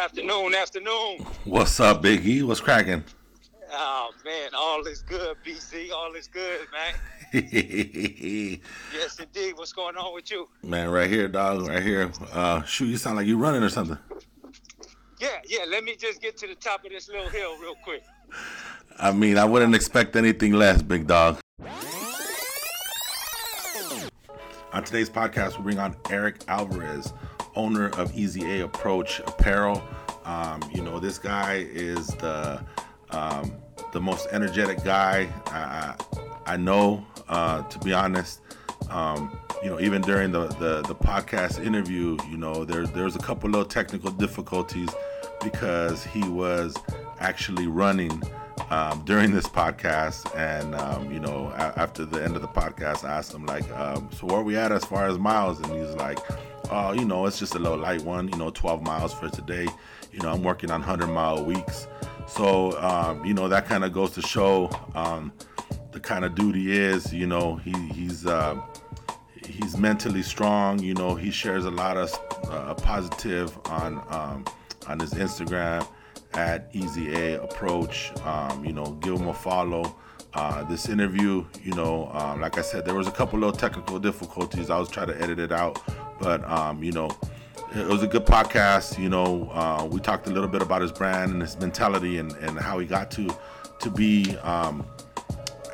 Afternoon, afternoon. What's up, Big E? What's cracking? Oh man, all is good, BC. All is good, man. yes, indeed. What's going on with you? Man, right here, dog. Right here. Uh, shoot, you sound like you running or something. Yeah, yeah. Let me just get to the top of this little hill real quick. I mean, I wouldn't expect anything less, big dog. On today's podcast, we bring on Eric Alvarez, owner of Easy A Approach Apparel. Um, you know, this guy is the um, the most energetic guy I, I know. Uh, to be honest, um, you know, even during the, the, the podcast interview, you know, there there's a couple of technical difficulties because he was actually running um, during this podcast, and um, you know, a- after the end of the podcast, I asked him like, um, "So where are we at as far as miles?" And he's like, "Oh, you know, it's just a little light one. You know, 12 miles for today. You know, I'm working on 100 mile weeks." So, um, you know, that kind of goes to show um, the kind of dude he is. You know, he he's uh, he's mentally strong. You know, he shares a lot of uh, positive on um, on his Instagram at EZA Approach. Um, you know, give him a follow. Uh, this interview, you know, um, like I said, there was a couple little technical difficulties. I was trying to edit it out, but um, you know, it was a good podcast. You know, uh, we talked a little bit about his brand and his mentality and, and how he got to to be um,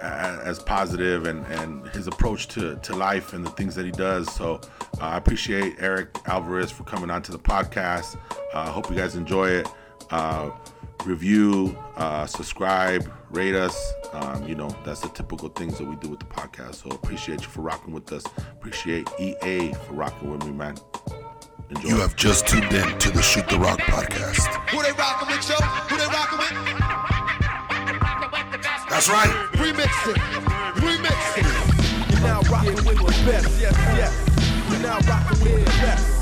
as positive and, and his approach to, to life and the things that he does. So uh, I appreciate Eric Alvarez for coming onto the podcast. I uh, hope you guys enjoy it. Uh, review, uh, subscribe, rate us. Um, you know, that's the typical things that we do with the podcast. So appreciate you for rocking with us. Appreciate EA for rocking with me, man. Enjoy. You have just tuned in to the Shoot the Rock podcast. Who they rockin' with, yo? Who they rockin' with? That's right. Remix it. Remix it. You're now rockin' with the best. Yes, yes. You're now rockin' with the best.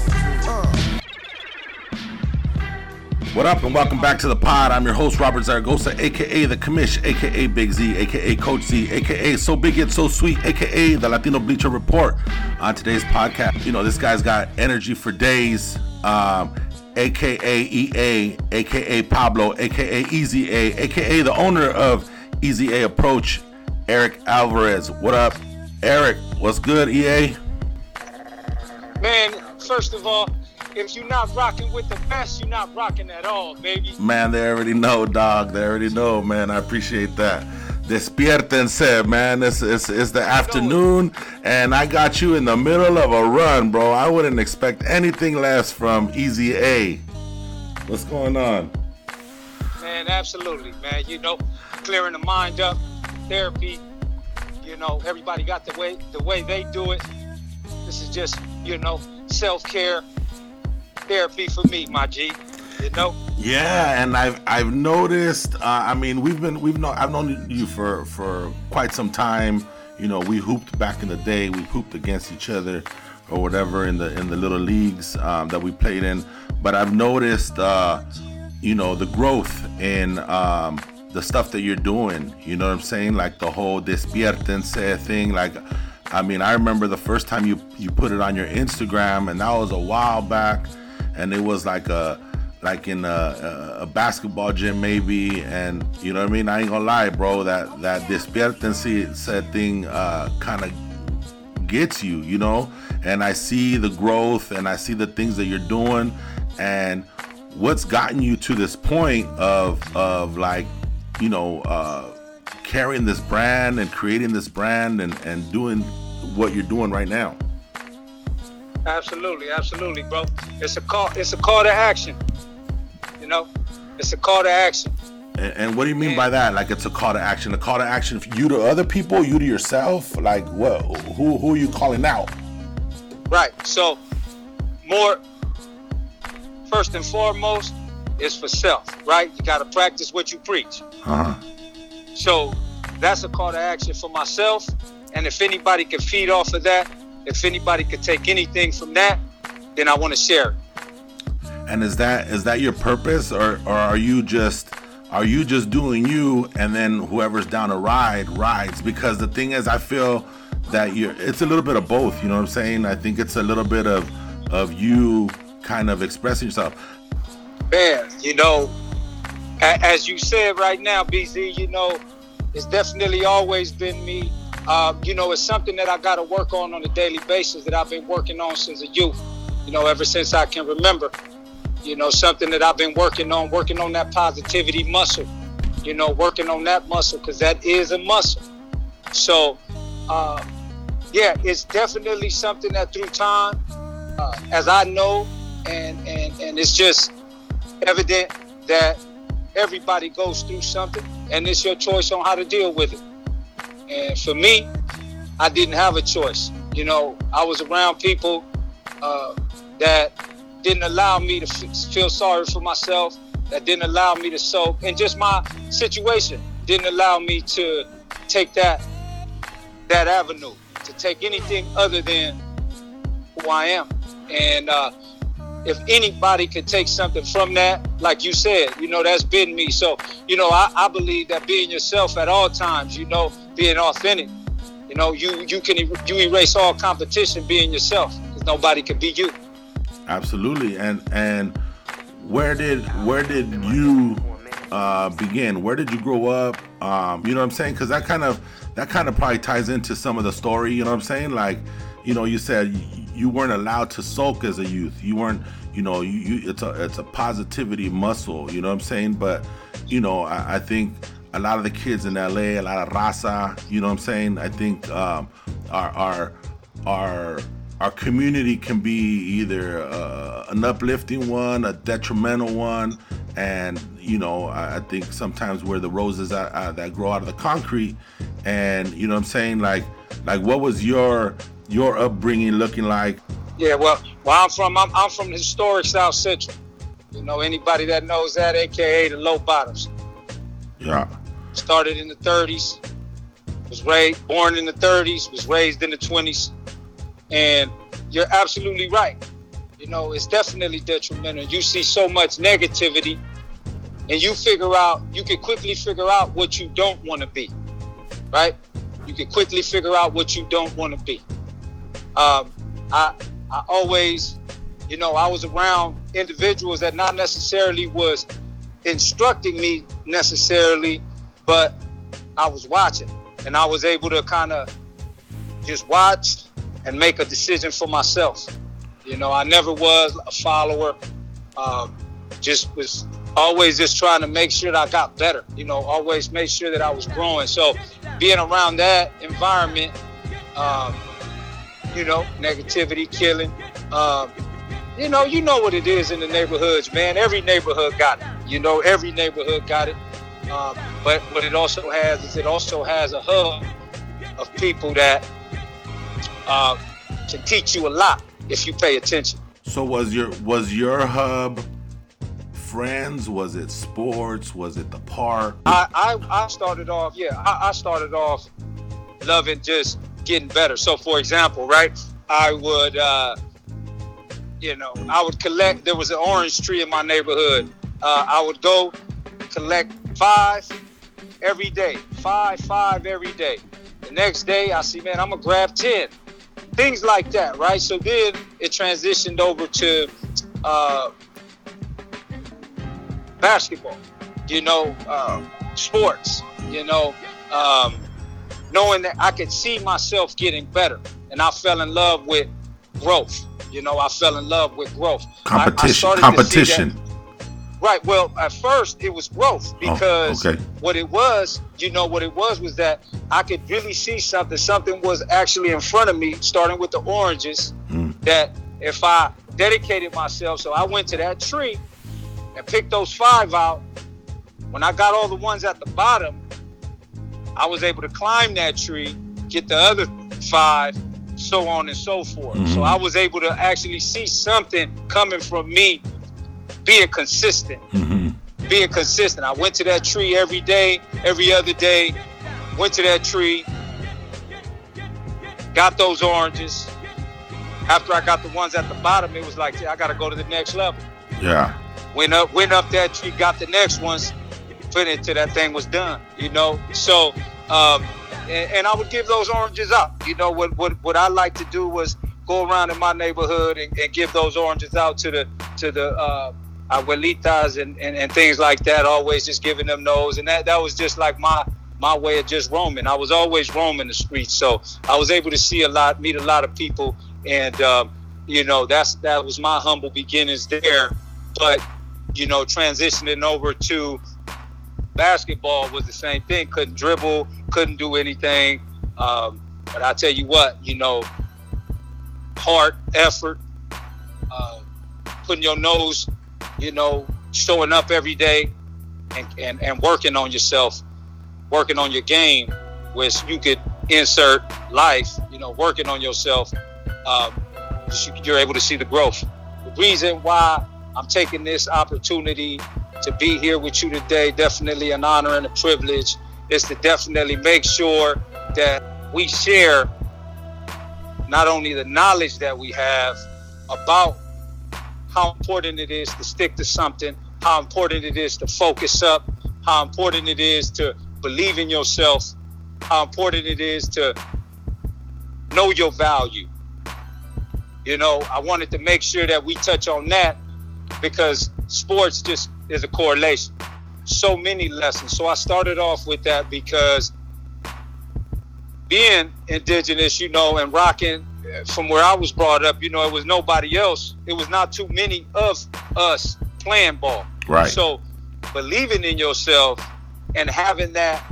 What up, and welcome back to the pod. I'm your host, Robert Zaragoza, aka The Commish, aka Big Z, aka Coach Z, aka So Big Yet So Sweet, aka The Latino Bleacher Report. On today's podcast, you know, this guy's got energy for days, um, aka EA, aka Pablo, aka EZA, aka the owner of EZA Approach, Eric Alvarez. What up, Eric? What's good, EA? Man, first of all, if you're not rocking with the best, you're not rocking at all, baby. Man, they already know, dog. They already know, man. I appreciate that. Despiértense, man. It's, it's, it's the afternoon, and I got you in the middle of a run, bro. I wouldn't expect anything less from EZA. What's going on? Man, absolutely, man. You know, clearing the mind up, therapy. You know, everybody got the way the way they do it. This is just, you know, self care therapy for me, my G. You know. Yeah, and I've I've noticed. Uh, I mean, we've been we've known I've known you for for quite some time. You know, we hooped back in the day. We hooped against each other or whatever in the in the little leagues um, that we played in. But I've noticed, uh, you know, the growth in um, the stuff that you're doing. You know what I'm saying? Like the whole despiértense thing. Like, I mean, I remember the first time you you put it on your Instagram, and that was a while back, and it was like a like in a, a, basketball gym maybe. And you know what I mean? I ain't gonna lie bro that that despiértense said thing uh, kind of gets you you know? And I see the growth and I see the things that you're doing. And what's gotten you to this point of of like you know uh, carrying this brand and creating this brand and and doing what you're doing right now Absolutely, absolutely, bro. It's a call. It's a call to action. You know, it's a call to action. And, and what do you mean by that? Like it's a call to action. A call to action for you to other people, you to yourself. Like what? Who who are you calling out? Right. So, more. First and foremost, is for self. Right. You got to practice what you preach. Uh huh. So, that's a call to action for myself. And if anybody can feed off of that, if anybody could take anything from that, then I want to share it. And is that is that your purpose, or or are you just are you just doing you, and then whoever's down to ride rides? Because the thing is, I feel that you're. It's a little bit of both. You know what I'm saying? I think it's a little bit of of you kind of expressing yourself. Man, you know, as you said right now, BZ, you know, it's definitely always been me. Uh, you know, it's something that I got to work on on a daily basis that I've been working on since a youth. You know, ever since I can remember. You know, something that I've been working on, working on that positivity muscle. You know, working on that muscle because that is a muscle. So, uh, yeah, it's definitely something that through time, uh, as I know, and and and it's just evident that everybody goes through something, and it's your choice on how to deal with it. And for me, I didn't have a choice. You know, I was around people uh, that didn't allow me to f- feel sorry for myself, that didn't allow me to soak, and just my situation didn't allow me to take that that avenue, to take anything other than who I am. And uh, if anybody could take something from that, like you said, you know, that's been me. So, you know, I, I believe that being yourself at all times, you know, being authentic, you know, you you can er- you erase all competition being yourself because nobody can be you. Absolutely. And and where did where did you uh, begin? Where did you grow up? Um, you know what I'm saying? Because that kind of that kind of probably ties into some of the story. You know what I'm saying? Like, you know, you said you, weren't allowed to sulk as a youth. You weren't, you know, you, you it's a it's a positivity muscle. You know what I'm saying? But you know, I, I think a lot of the kids in LA, a lot of raza. You know what I'm saying? I think um, our our our our community can be either uh, an uplifting one, a detrimental one, and you know I, I think sometimes we're the roses that grow out of the concrete, and you know what I'm saying like like what was your your upbringing looking like? Yeah, well, where I'm from, I'm, I'm from the historic South Central. You know, anybody that knows that, aka the Low Bottoms. Yeah, Started in the 30s, was raised, born in the 30s, was raised in the 20s, and you're absolutely right. You know, it's definitely detrimental. You see so much negativity, and you figure out, you can quickly figure out what you don't want to be, right? You can quickly figure out what you don't want to be. Um, I, I always, you know, I was around individuals that not necessarily was instructing me necessarily, but I was watching and I was able to kind of just watch and make a decision for myself. You know, I never was a follower. Um, just was always just trying to make sure that I got better. You know, always make sure that I was growing. So being around that environment, um, you know, negativity, killing. Um, you know, you know what it is in the neighborhoods, man. Every neighborhood got it. You know, every neighborhood got it. Um, but what it also has is it also has a hub of people that uh, can teach you a lot if you pay attention. So was your was your hub friends? Was it sports? Was it the park? I, I, I started off, yeah, I, I started off loving just getting better. So, for example, right, I would, uh, you know, I would collect, there was an orange tree in my neighborhood. Uh, I would go collect five every day, five, five every day. The next day, I see, man, I'm gonna grab 10. Things like that, right? So then it transitioned over to uh, basketball, you know, uh, sports, you know, um, knowing that I could see myself getting better. And I fell in love with growth. You know, I fell in love with growth. I- I Competition. started to see that- competition. Right. Well, at first it was growth because Oh, okay. what it was, you know, what it was was that I could really see something. Something was actually in front of me, starting with the oranges. Mm. That if I dedicated myself, so I went to that tree and picked those five out. When I got all the ones at the bottom, I was able to climb that tree, get the other five, so on and so forth. Mhm. So I was able to actually see something coming from me being consistent hmm being consistent. I went to that tree every day, every other day. Went to that tree, got those oranges. After I got the ones at the bottom, it was like, I got to go to the next level. Yeah. Went up, went up that tree, got the next ones, put till that thing was done. You know, so um, and, and I would give those oranges out. You know, what what what I like to do was go around in my neighborhood and, and give those oranges out to the to the uh, abuelitas and, and, and things like that, always just giving them those. And that, that was just like my my way of just roaming. I was always roaming the streets, so I was able to see a lot, meet a lot of people, and um, you know that's that was my humble beginnings there. But you know, transitioning over to basketball was the same thing. Couldn't dribble, couldn't do anything. Um, but I tell you what, you know, heart, effort, uh, putting your nose, you know, showing up every day and, and, and working on yourself, working on your game, which you could insert life, you know, working on yourself, um, you're able to see the growth. The reason why I'm taking this opportunity to be here with you today, definitely an honor and a privilege, is to definitely make sure that we share not only the knowledge that we have about how important it is to stick to something, how important it is to focus up, how important it is to believe in yourself, how important it is to know your value. You know, I wanted to make sure that we touch on that because sports just is a correlation. So many lessons. So I started off with that because being indigenous, you know, and rocking uh, from where I was brought up, you know, it was nobody else. It was not too many of us playing ball. Right. So believing in yourself and having that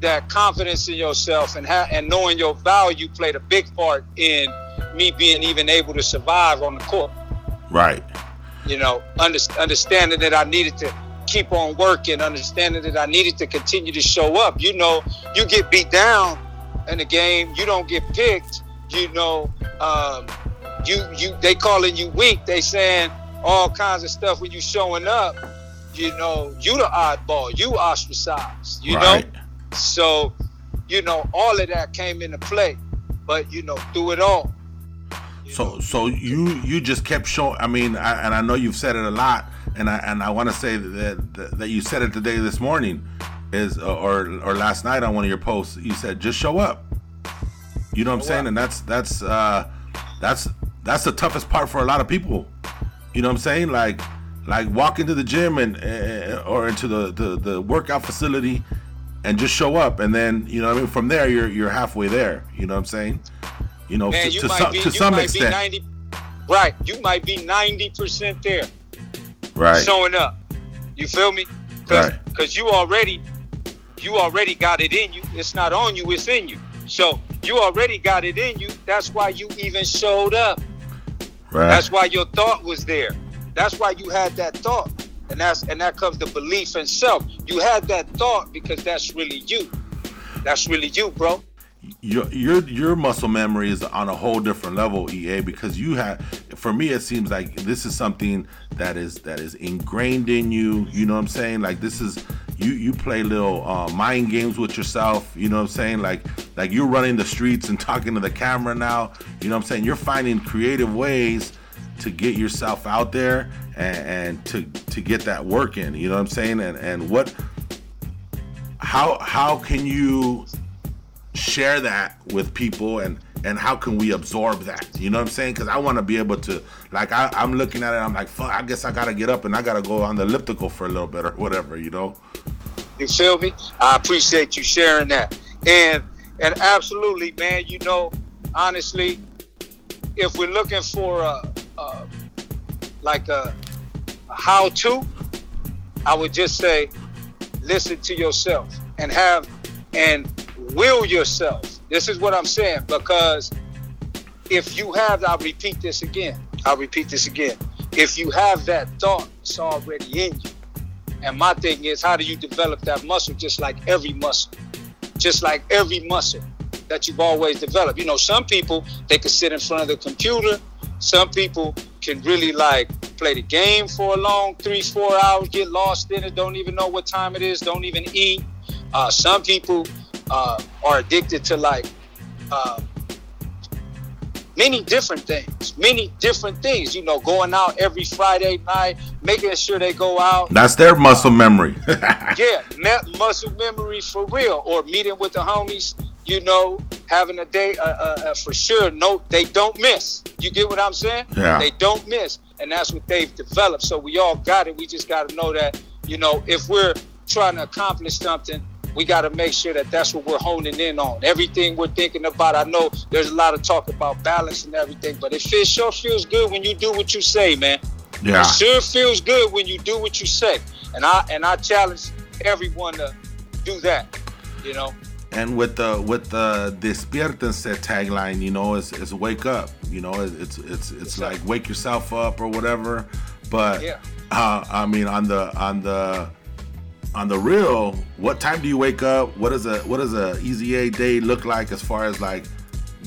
that confidence in yourself and ha- and knowing your value played a big part in me being even able to survive on the court. Right. You know, under- understanding that I needed to keep on working, understanding that I needed to continue to show up. You know, you get beat down in the game, you don't get picked. You know, um, you you they calling you weak. They saying all kinds of stuff when you showing up. You know, you the oddball, you ostracized. You right. know, so you know all of that came into play. But you know, through it all. So so you you just kept showing. I mean, I, and I know you've said it a lot and I and I want to say that, that that you said it today this morning is or or last night on one of your posts you said just show up. You know what I'm saying? And that's that's uh that's that's the toughest part for a lot of people. You know what I'm saying? Like like walk into the gym and uh, or into the, the the workout facility and just show up and then you know I mean from there you're you're halfway there. You know what I'm saying? You know Man, to, you to might some be, to you some might extent. Be 90, right, you might be ninety percent there. right. showing up. You feel me? Cause, Right. Cause you already, you already got it in you. It's not on you. It's in you. So you already got it in you. That's why you even showed up. right. That's why your thought was there. That's why you had that thought. And that's and that comes the belief in self. You had that thought because that's really you. That's really you, bro. Your your your muscle memory is on a whole different level, EA, because you have. For me, it seems like this is something that is that is ingrained in you. You know what I'm saying? Like this is you you play little uh, mind games with yourself. You know what I'm saying? Like like you're running the streets and talking to the camera now. You know what I'm saying? You're finding creative ways to get yourself out there and, and to to get that work in. You know what I'm saying? And and what how how can you share that with people and and how can we absorb that you know what i'm saying because i want to be able to like I, i'm looking at it i'm like fuck i guess i gotta get up and i gotta go on the elliptical for a little bit or whatever you know You feel me? I appreciate you sharing that. And and absolutely, man. You know, honestly, if we're looking for a, a like a, a how-to, I would just say, listen to yourself and have and will yourself. This is what I'm saying because if you have, I'll repeat this again. I'll repeat this again. If you have that thought, it's already in you. And my thing is, how do you develop that muscle just like every muscle? Just like every muscle that you've always developed. You know, some people, they can sit in front of the computer. Some people can really like play the game for a long three, four hours, get lost in it, don't even know what time it is, don't even eat. Uh, some people uh, are addicted to like uh, many different things, many different things. You know, going out every Friday night, making sure they go out. that's their muscle memory Yeah, met muscle memory for real, or meeting with the homies. You know, having a day uh, uh, uh, for sure. No, they don't miss. You get what I'm saying? Yeah. They don't miss, and that's what they've developed. So we all got it. We just got to know that you know if we're trying to accomplish something. We got to make sure that that's what we're honing in on. Everything we're thinking about. I know there's a lot of talk about balance and everything, but it feels, sure feels good when you do what you say, man. Yeah. It sure feels good when you do what you say. And I and I challenge everyone to do that. You know. And with the with the despiértense tagline, you know, it's, it's wake up. You know, it's it's it's like wake yourself up or whatever. But Yeah. uh, I mean, on the on the on the real, what time do you wake up? What does a what does a EZA day look like as far as like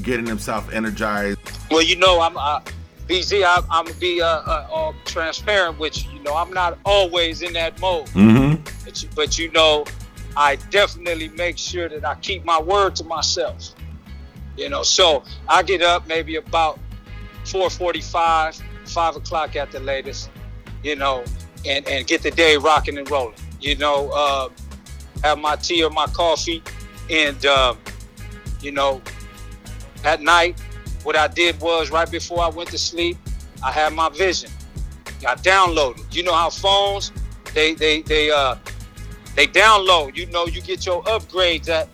getting himself energized? Well, you know, I'm uh, BZ. I, I'm gonna be uh, uh, uh, transparent with you. You know, I'm not always in that mode, Mm-hmm. but you, but you know, I definitely make sure that I keep my word to myself. You know, so I get up maybe about 4:45, five o'clock at the latest. You know, and and get the day rocking and rolling. You know, uh, have my tea or my coffee, and um, you know, at night, what I did was right before I went to sleep, I had my vision. I downloaded. You know how phones they they they uh they download. You know you get your upgrades at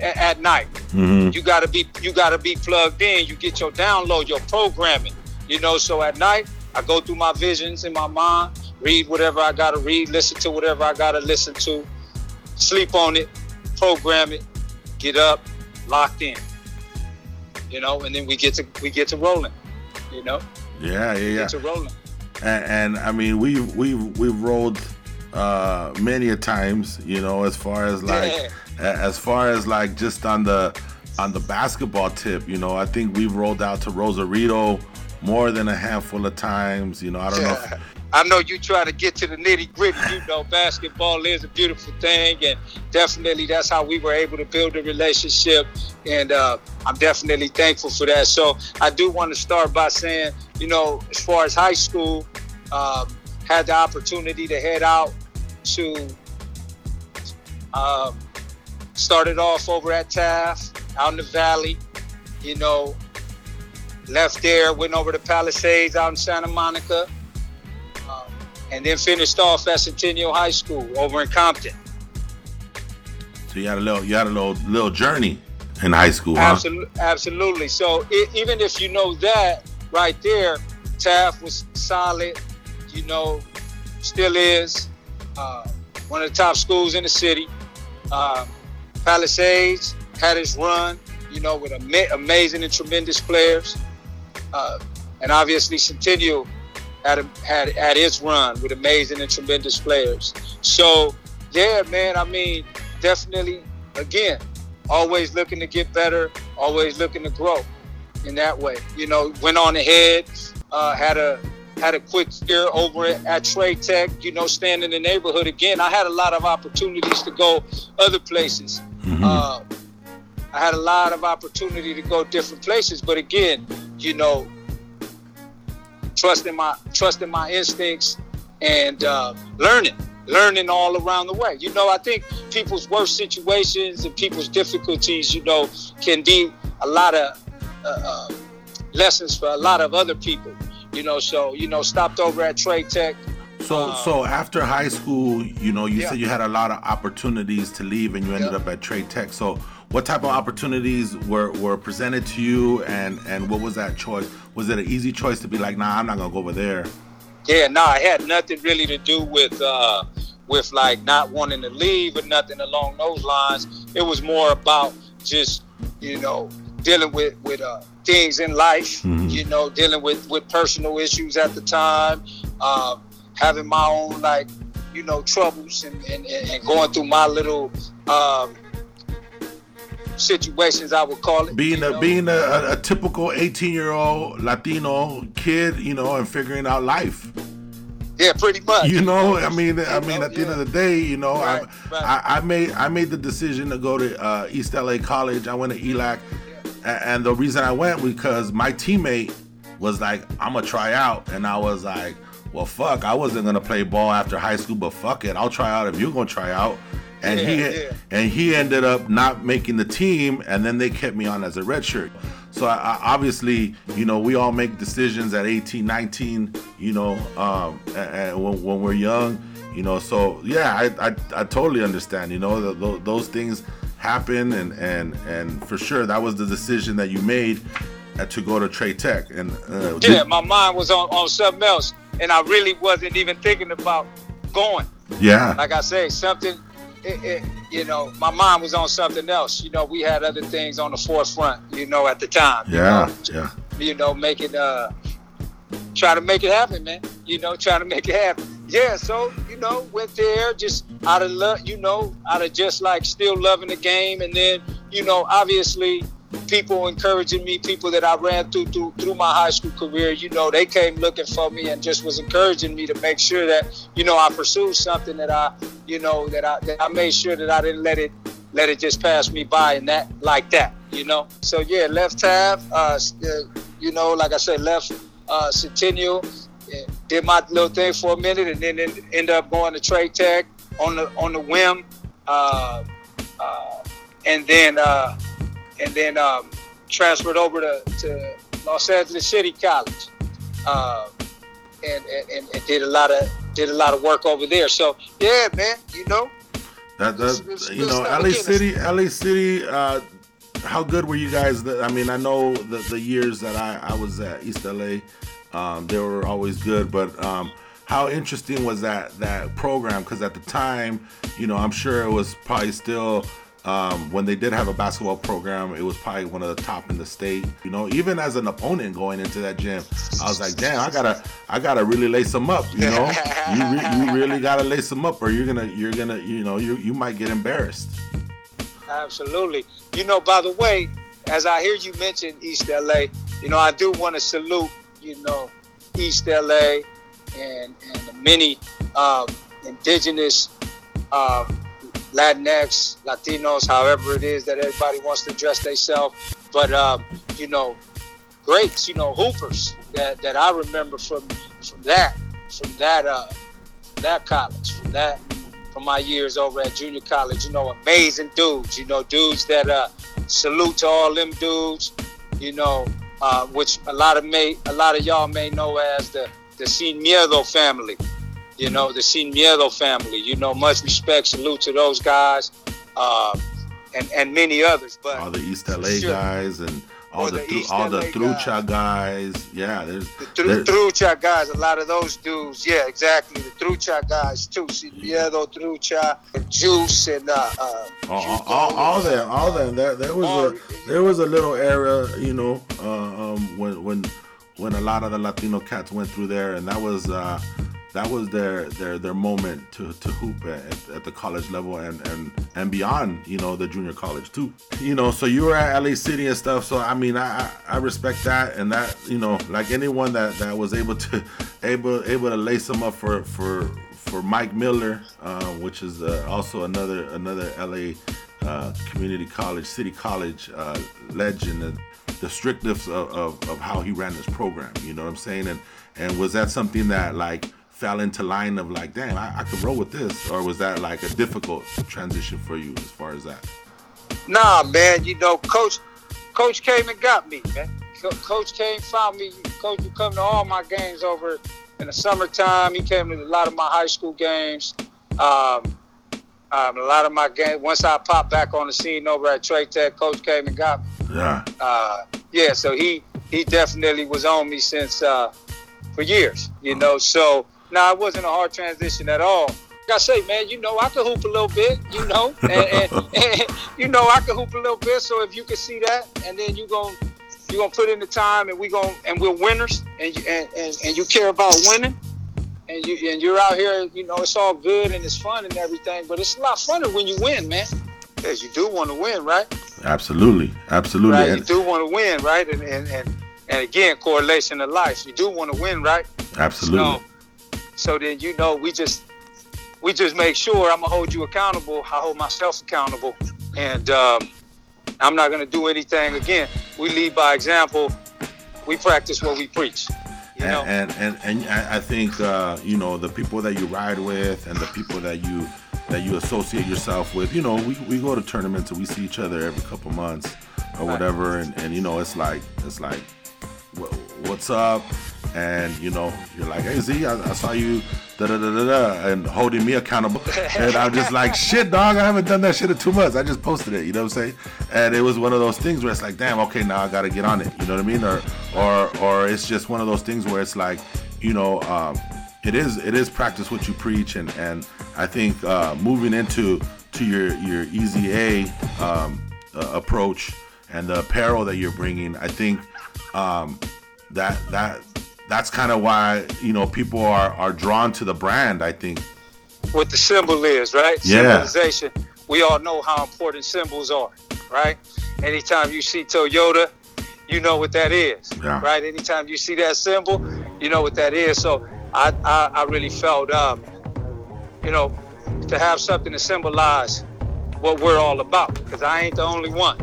at, at night. Mm-hmm. You gotta be you gotta be plugged in. You get your download, your programming. You know, so at night I go through my visions in my mind, read whatever I gotta read, listen to whatever I gotta listen to, sleep on it, program it, get up, locked in. You know, and then we get to we get to rolling. You know, Yeah, yeah, yeah. get to rolling. and, and I mean we've we've we've rolled uh many a times, you know, as far as like Yeah. as far as like just on the on the basketball tip, you know, I think we've rolled out to Rosarito more than a handful of times. You know, I don't know. If, I know you try to get to the nitty gritty. You know, basketball is a beautiful thing, and definitely that's how we were able to build a relationship. And uh, I'm definitely thankful for that. So I do want to start by saying, you know, as far as high school, um, had the opportunity to head out to. Um, started off over at Taft, out in the valley. You know, left there, went over to Palisades out in Santa Monica, and then finished off at Centennial High School over in Compton. so you had a little, you had a little little journey in high school, huh? Absolutely, absolutely. So i even if you know that right there, Taft was solid. You know, still is uh, one of the top schools in the city. Um, Palisades had its run. You know, with ama- amazing and tremendous players, uh, and obviously Centennial had a, had had its run with amazing and tremendous players. So yeah, man. I mean, definitely. Again, always looking to get better, always looking to grow in that way. You know, went on ahead, uh, had a had a quick year over at, Trade Tech, you know, staying in the neighborhood again. I had a lot of opportunities to go other places. Mhm. Uh, I had a lot of opportunity to go different places, but again, you know, trusting my trusting my instincts and uh, learning, learning all around the way. You know, I think people's worst situations and people's difficulties, you know, can be a lot of uh, uh, lessons for a lot of other people. You know, so you know, stopped over at Trade Tech. So, Uh, so after high school, you know, you Yeah. said you had a lot of opportunities to leave, and you ended Yeah. up at Trade Tech. So, what type of opportunities were, were presented to you, and and what was that choice? Was it an easy choice to be like, nah, I'm not gonna go over there? Yeah, no, it had nothing really to do with uh, with like not wanting to leave or nothing along those lines. It was more about just you know dealing with with uh, things in life. Mhm. You know, dealing with with personal issues at the time, um, having my own like you know troubles and and, and and going through my little um, situations. I would call it. Being a know? being a, a, a typical 18 year old Latino kid, you know, and figuring out life. yeah, pretty much. You know, I mean, I You mean, know, at the end of the day, you know, Right, I, right. I I made I made the decision to go to uh, East LA College. I went to ELAC, a- and the reason I went because my teammate was like, "I'm gonna try out," and I was like, "Well, fuck, I wasn't gonna play ball after high school, but fuck it, I'll try out if you're gonna try out." And Yeah, he yeah. and he ended up not making the team, and then they kept me on as a red shirt. So I, I, obviously, you know, we all make decisions at 18, 19, you know, um, and, when, when we're young, you know. So yeah, I, I, I totally understand. You know, th th those things happen, and and and for sure, that was the decision that you made uh, to go to Trade Tech. And uh, did- Yeah, my mind was on, on something else, and I really wasn't even thinking about going. yeah, Like I say, something, it, it, you know, my mind was on something else. You know, we had other things on the forefront, you know, at the time. you yeah, know. yeah. you know, making uh try to make it happen, man. You know, trying to make it happen. Yeah, so, you know, went there just out of love, you know, out of just like still loving the game and then, you know, obviously people encouraging me, people that I ran through through through my high school career, you know, they came looking for me and just was encouraging me to make sure that, you know, I pursued something that I, you know, that I that I made sure that I didn't let it let it just pass me by and that like that, you know. So yeah, left Taft, uh, uh you know, like I said, left uh, Centennial, did my little thing for a minute, and then en- ended up going to Trade Tech on the on the whim, uh, uh, and then uh, and then um, transferred over to, to Los Angeles City College, uh, and, and, and did a lot of did a lot of work over there. So yeah, man, you know, That, that it's- you it's know, LA City, LA City. Uh, how good were you guys? That I mean, I know the, the years that I, I was at East LA, um, they were always good. But um, how interesting was that that program? Because at the time, you know, I'm sure it was probably still. Um, when they did have a basketball program, it was probably one of the top in the state. You know, even as an opponent going into that gym, I was like, "Damn, I gotta, I gotta really lace them up." You know, you, re- you really gotta lace them up, or you're gonna, you're gonna, you know, you you might get embarrassed. Absolutely. You know, by the way, as I hear you mention East LA, you know, I do want to salute, you know, East LA and, and the many um, indigenous um, Latinx, Latinos, however it is that everybody wants to dress themselves. But, um, you know, greats, you know, hoopers that, that I remember from from that, from that uh, that college, from that from my years over at junior college. You know, amazing dudes. You know, dudes that uh, salute to all them dudes. You know, uh, which a lot of may a lot of y'all may know as the the Sin Miedo family. You know, the Sin Miedo family. You know, much respect, salute to those guys, uh, and and many others. But all the East LA Sure. guys and all the, the thru- all the Trucha guys. Yeah, there's The Tru- Trucha guys, a lot of those dudes, yeah, exactly. The Trucha guys too, Sin Miedo, Trucha, and Juice, and uh, uh, all, all, all, all them, all them. There, there was All- a there was a little era, you know, uh, um, when when when a lot of the Latino cats went through there, and that was uh, that was their their their moment to, to hoop at, at the college level and, and and beyond, you know, the junior college too. You know, so you were at LA City and stuff. So I mean, I I respect that, and that you know, like anyone that that was able to able able to lace them up for for for Mike Miller, uh, which is uh, also another another LA uh, community college, city college uh, legend, the strictness of, of, of how he ran his program. You know what I'm saying? And and was that something that like fell into line of like, damn, I, I could roll with this, or was that like a difficult transition for you as far as that? Nah, man, you know, coach, coach came and got me, man. Co- coach came, found me. Coach would come to all my games over in the summertime. He came to a lot of my high school games. Um, um, a lot of my games. Once I popped back on the scene over at Trade Tech, coach came and got me. Yeah, Uh, yeah, so he he definitely was on me since uh, for years, you know. So now it wasn't a hard transition at all. Like I say, man, you know, I can hoop a little bit, you know, and, and, and you know, I can hoop a little bit. So if you can see that, and then you gon' you gonna put in the time, and we gon' and we're winners, and you and, and, and you care about winning, and you and you're out here, you know, it's all good and it's fun and everything, but it's a lot funner when you win, man. Because you do want to win, right? absolutely, absolutely. right? You do want to win, right? And and and, and again, correlation to life. You do want to win, right? absolutely. So, so then you know, we just we just make sure I'm gonna hold you accountable. I hold myself accountable, and um, I'm not gonna do anything again. We lead by example. We practice what we preach. You know, and, and and and I think uh, you know the people that you ride with and the people that you that you associate yourself with. You know, we, we go to tournaments and we see each other every couple months or whatever, and, and you know, it's like it's like, what's up? And you know, you're like, hey Z, I, I saw you da da da da da, and holding me accountable. and I'm just like, shit, dog, I haven't done that shit in two months. I just posted it, you know what I'm saying? And it was one of those things where it's like, damn, okay, now I got to get on it. You know what I mean? Or or or it's just one of those things where it's like, you know, um, it is it is practice what you preach, and and I think uh, moving into to your your EZA um, uh, approach and the apparel that you're bringing, I think um, that that that's kind of why you know people are are drawn to the brand. I think what the symbol is, right? Yeah. Symbolization. We all know how important symbols are, right? Anytime you see Toyota, you know what that is, Yeah. right? Anytime you see that symbol, you know what that is. So I, I, I really felt, um, you know, to have something to symbolize what we're all about, because I ain't the only one,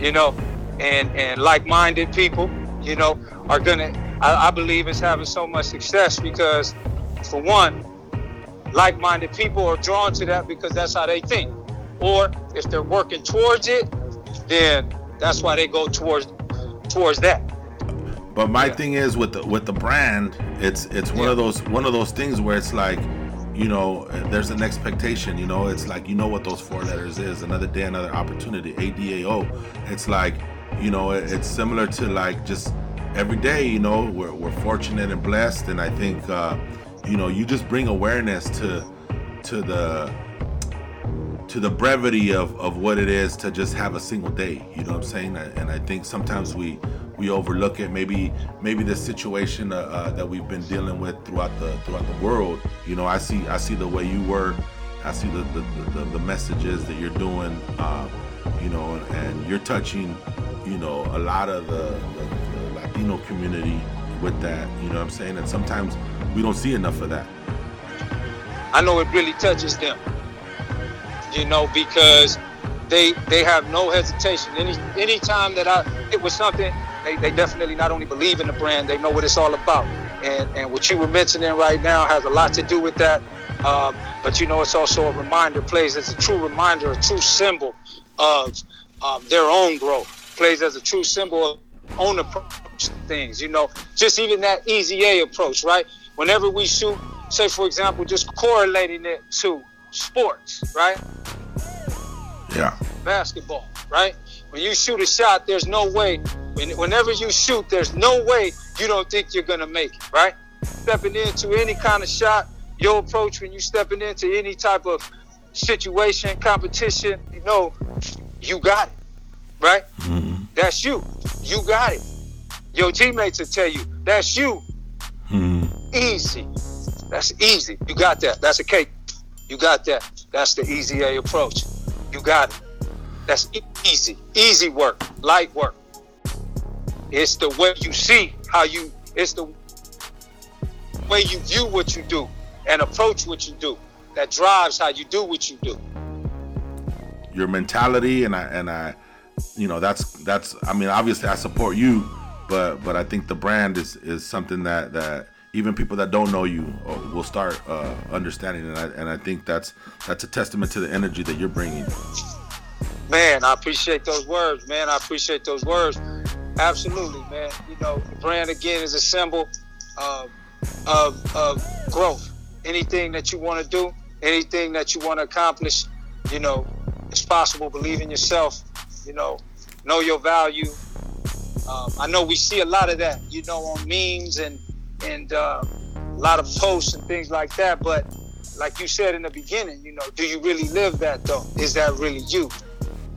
you know, and and like-minded people, you know, are gonna. I, I believe it's having so much success because, for one, like-minded people are drawn to that because that's how they think. Or if they're working towards it, then that's why they go towards towards that. But my Yeah. thing is with the with the brand, it's it's one of those one of those things where it's like, you know, there's an expectation. You know, it's like you know what those four letters is. Another day, another opportunity. A D A O. It's like, you know, it, it's similar to like just every day. You know, we're we're fortunate and blessed, and I think, uh, you know, you just bring awareness to to the to the brevity of, of what it is to just have a single day you know what i'm saying? And i think sometimes we we overlook it. Maybe maybe the situation uh, uh, that we've been dealing with throughout the throughout the world you know i see i see the way you work i see the the, the, the messages that you're doing uh, you know and you're touching you know a lot of the, the, the latino community with that you know what i'm saying and sometimes we don't see enough of that I know it really touches them. You know, because they they have no hesitation. Any anytime that I it was something, they, they definitely not only believe in the brand, they know what it's all about. And and what you were mentioning right now has a lot to do with that. Um, but you know, it's also a reminder. Plays as a true reminder, a true symbol of um, their own growth. Plays as a true symbol own approach to things. You know, just even that EZA approach, right? Whenever we shoot, say for example, just correlating it to sports, right? yeah Basketball, right? When you shoot a shot, there's no way. When, whenever you shoot, there's no way you don't think you're gonna make it, right? Stepping into any kind of shot, your approach when you stepping into any type of situation, competition, you know, you got it, right? Mm-hmm. That's you. You got it. Your teammates will tell you, that's you. Hmm. Easy. That's easy. You got that. That's a cake. You got that. That's the easy A approach. You got it. That's easy. Easy work. Light work. It's the way you see how you, it's the way you view what you do and approach what you do that drives how you do what you do. your mentality and I and I you know that's that's I mean obviously I support you but but I think the brand is is something that that even people that don't know you uh, will start uh, understanding and I, and I think that's that's a testament to the energy that you're bringing Man, I appreciate those words, man. I appreciate those words. Absolutely, man. You know, the brand again is a symbol of, of, of growth. Anything that you want to do, anything that you want to accomplish, you know, it's possible. Believe in yourself. You know, know your value. Um, I know we see a lot of that, you know, on memes and and uh, a lot of posts and things like that. But like you said in the beginning, you know, do you really live that though? Is that really you?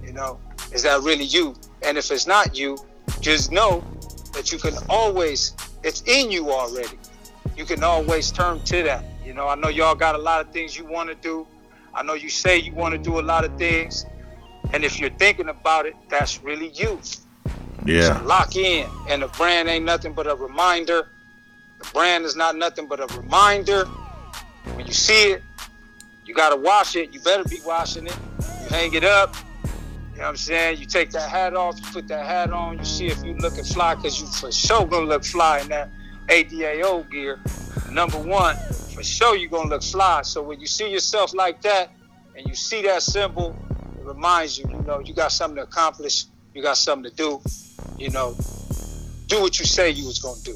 You know, is that really you? And if it's not you, just know that you can always, it's in you already. You can always turn to that. You know, I know y'all got a lot of things you want to do. I know you say you want to do a lot of things. And if you're thinking about it, that's really you. yeah Lock in. And the brand ain't nothing but a reminder. The brand is not nothing but a reminder. When you see it, you gotta wash it. You better be washing it. You hang it up. You know what I'm saying? You take that hat off, you put that hat on, you see if you looking fly, cause you for sure gonna look fly in that ADAO gear. Number one, for sure you're gonna look fly. So when you see yourself like that and you see that symbol, reminds you, you know, you got something to accomplish, you got something to do, you know, do what you say you was gonna do.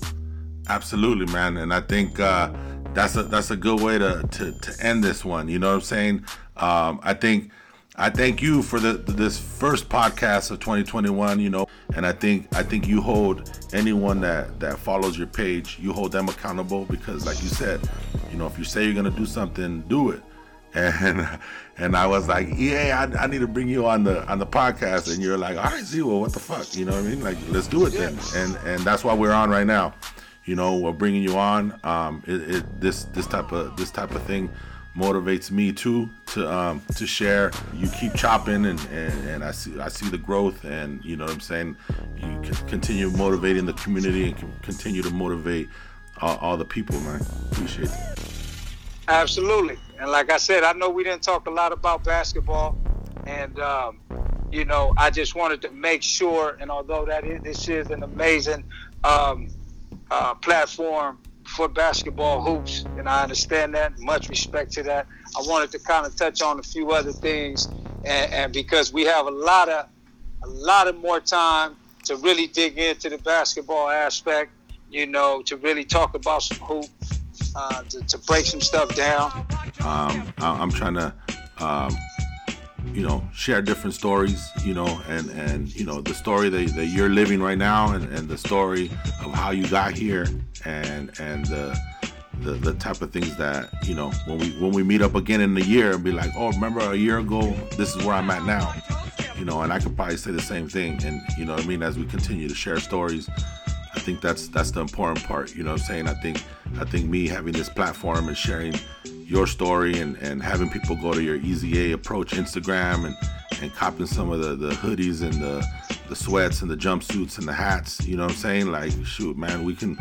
Absolutely, man. And I think uh, that's a that's a good way to, to to end this one. You know what I'm saying? Um, I think I thank you for the this first podcast of 2021. You know, and I think I think you hold anyone that that follows your page, you hold them accountable because, like you said, you know, if you say you're gonna do something, do it. And and I was like, yeah, I, I need to bring you on the on the podcast, and you're like, all right, Z, well, what the fuck, you know what I mean? Like, let's do it then. And and that's why we're on right now. You know, we're bringing you on. Um, it, it this this type of this type of thing motivates me too to um, to share. You keep chopping, and, and, and I see I see the growth, and you know what I'm saying. You continue motivating the community and continue to motivate all, all the people, man. Appreciate it. Absolutely, and like I said, I know we didn't talk a lot about basketball, and um, you know I just wanted to make sure. And although that is, this is an amazing um, uh, platform for basketball hoops, and I understand that. Much respect to that. I wanted to kind of touch on a few other things, and, and because we have a lot of a lot of more time to really dig into the basketball aspect, you know, to really talk about some hoop, uh, to, to break some stuff down. Um, I, I'm trying to. Um, you know share different stories you know and and you know the story that, that you're living right now and, and the story of how you got here and and the, the the type of things that you know when we when we meet up again in a year and be like oh remember a year ago? This is where i'm at now. You know and i could probably say the same thing. And you know i mean? As we continue to share stories i think that's that's the important part. You know what i'm saying? I think i think me having this platform and sharing your story and, and having people go to your EZA Approach Instagram and, and copping some of the, the hoodies and the, the sweats and the jumpsuits and the hats. You know what I'm saying? Like, shoot, man, we can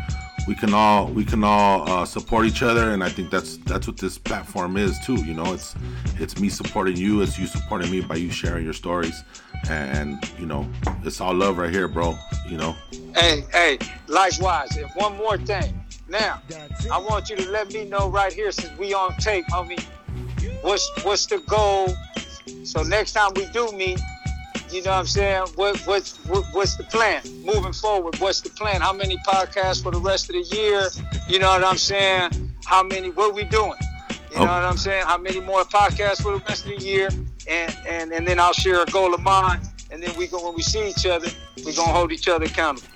we can all we can all uh, support each other, and I think that's that's what this platform is too. You know, it's it's me supporting you, it's you supporting me by you sharing your stories, and you know, it's all love right here, bro. You know. Hey, hey, likewise. And one more thing. Now, I want you to let me know right here, since we on tape, homie. What's what's the goal? So next time we do meet, you know what I'm saying? What what's what, what's the plan moving forward? What's the plan? How many podcasts for the rest of the year? You know what I'm saying? How many? What we doing? You know oh. what I'm saying? How many more podcasts for the rest of the year? And and and then I'll share a goal of mine. And then we go when we see each other, we're gonna hold each other accountable.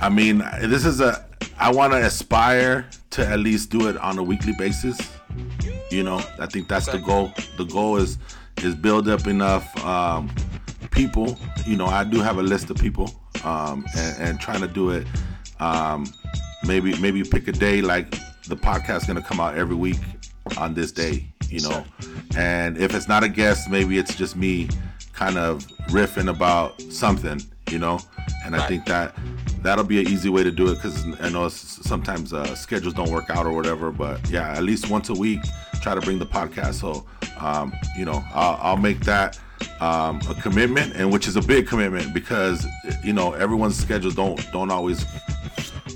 I mean, this is a. I want to aspire to at least do it on a weekly basis. You know, I think that's the goal. The goal is is build up enough um, people. You know, I do have a list of people, um, and, and trying to do it. Um, maybe maybe pick a day like the podcast gonna come out every week on this day. You know, and if it's not a guest, maybe it's just me kind of riffing about something. You know, and I think that that'll be an easy way to do it because I know sometimes uh, schedules don't work out or whatever. But yeah, at least once a week, try to bring the podcast. So um, you know, I'll, I'll make that um, a commitment, and which is a big commitment because you know everyone's schedules don't don't always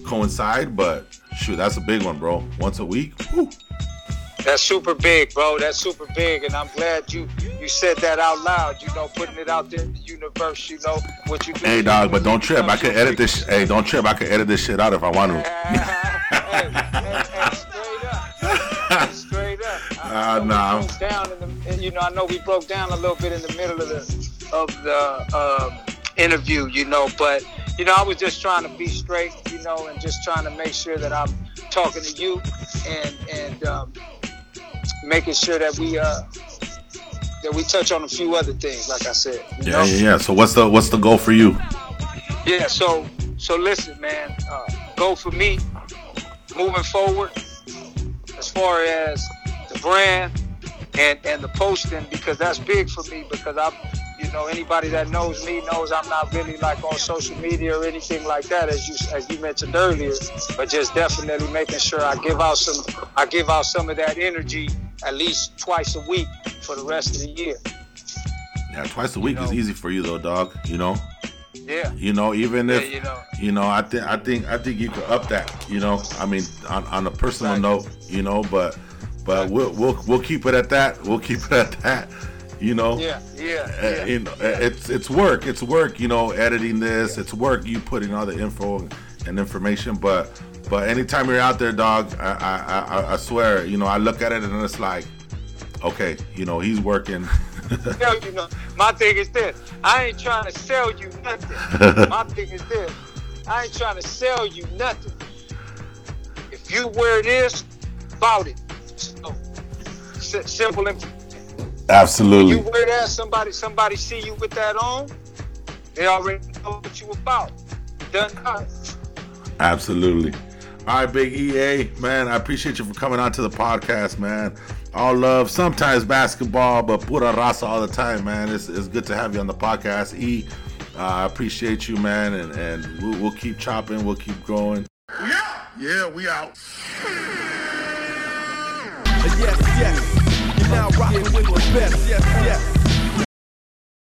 coincide. But shoot, that's a big one, bro. Once a week. Whew. That's super big, bro. That's super big, and I'm glad you you said that out loud. You know, putting it out there in the universe. You know what you do. Hey, dog, but don't trip. I can edit this. Hey, don't trip. I can edit this shit out if I want to. hey, hey, hey, straight up, straight up. I, Uh, nah. broke down in the, you know, I know we broke down a little bit in the middle of the of the um, interview, you know, but you know, I was just trying to be straight, you know, and just trying to make sure that I'm talking to you and and um, making sure that we uh that we touch on a few other things, like I said. You Yeah, know? yeah, yeah. So what's the what's the goal for you? Yeah, so so listen, man. Uh, go for me moving forward as far as the brand and and the posting because that's big for me because I'm you know anybody that knows me knows I'm not really like on social media or anything like that as you as you mentioned earlier but just definitely making sure I give out some I give out some of that energy at least twice a week for the rest of the year. Yeah, twice a week You is easy for you though, dog. You know, Yeah. you know, even if Yeah, you know. you know, I think I think I think you could up that. You know, I mean, on, on a personal Right. note, you know, but but we'll we'll we'll keep it at that. We'll keep it at that. You know. Yeah, yeah, Uh, yeah. you know, it's it's work. It's work. You know, editing this. It's work. You putting all the info and information. But but anytime you're out there, dog, I I, I, I swear, you know, I look at it and it's like, okay, you know, he's working. Tell you know, my thing is this. I ain't trying to sell you nothing. my thing is this. I ain't trying to sell you nothing. If you wear this, bought it. So, simple and you Absolutely. wear that, somebody somebody see you with that on, they already know what you about. Done done. Absolutely. All right, Big EA, man, I appreciate you for coming on to the podcast, man. All love, sometimes basketball, but pura raza all the time, man. It's, it's good to have you on the podcast. E, I uh, appreciate you, man, and, and we'll, we'll keep chopping, we'll keep growing. Yeah, Yeah, we out. Yes, yes. Now rocking with the best. Yes, yes.